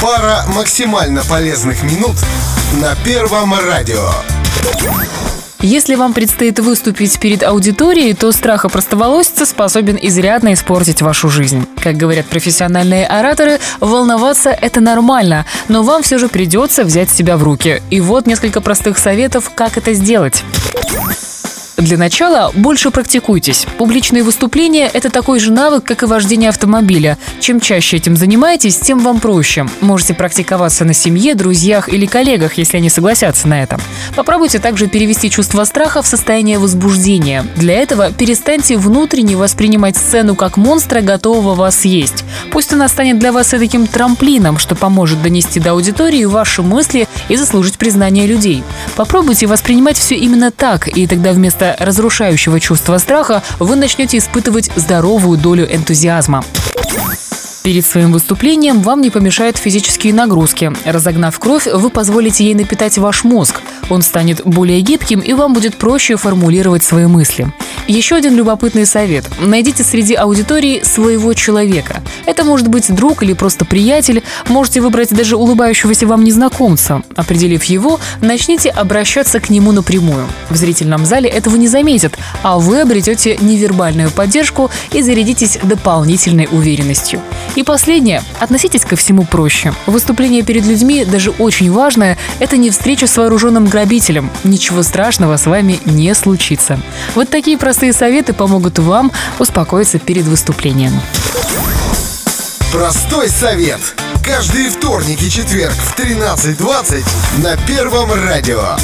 Пара максимально полезных минут на Первом радио. Если вам предстоит выступить перед аудиторией, то страх опростоволосица способен изрядно испортить вашу жизнь. Как говорят профессиональные ораторы, волноваться – это нормально, но вам все же придется взять себя в руки. И вот несколько простых советов, как это сделать. Для начала больше практикуйтесь. Публичные выступления – это такой же навык, как и вождение автомобиля. Чем чаще этим занимаетесь, тем вам проще. Можете практиковаться на семье, друзьях или коллегах, если они согласятся на это. Попробуйте также перевести чувство страха в состояние возбуждения. Для этого перестаньте внутренне воспринимать сцену как монстра, готового вас съесть. Пусть она станет для вас таким трамплином, что поможет донести до аудитории ваши мысли и заслужить признание людей. Попробуйте воспринимать все именно так, и тогда разрушающего чувства страха вы начнете испытывать здоровую долю энтузиазма. Перед своим выступлением вам не помешают физические нагрузки. Разогнав кровь, вы позволите ей напитать ваш мозг. Он станет более гибким, и вам будет проще формулировать свои мысли. Еще один любопытный совет. Найдите среди аудитории своего человека. Это может быть друг или просто приятель. Можете выбрать даже улыбающегося вам незнакомца. Определив его, начните обращаться к нему напрямую. В зрительном зале этого не заметят, а вы обретете невербальную поддержку и зарядитесь дополнительной уверенностью. И последнее. Относитесь ко всему проще. Выступление перед людьми, даже очень важное, это не встреча с вооруженным грабителем. Ничего страшного с вами не случится. Вот такие простые советы помогут вам успокоиться перед выступлением. Простой совет. Каждый вторник и четверг в 13.20 на Первом радио.